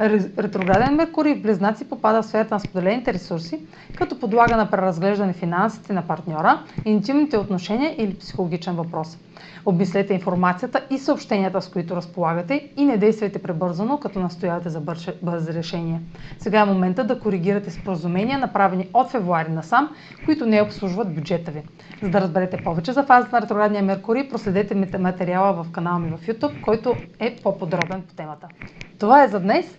Ретрограден Меркурий в Близнаци попада в сферата на споделените ресурси, като подлага на преразглеждане финансите на партньора, интимните отношения или психологичен въпрос. Обмислете информацията и съобщенията, с които разполагате и не действайте пребързано, като настоявате за бърз решение. Сега е момента да коригирате споразумения, направени от февруари насам, които не обслужват бюджета ви. За да разберете повече за фазата на ретроградния Меркурий, проследете материала в канала ми в YouTube, който е по-подробен по темата. Това е за днес.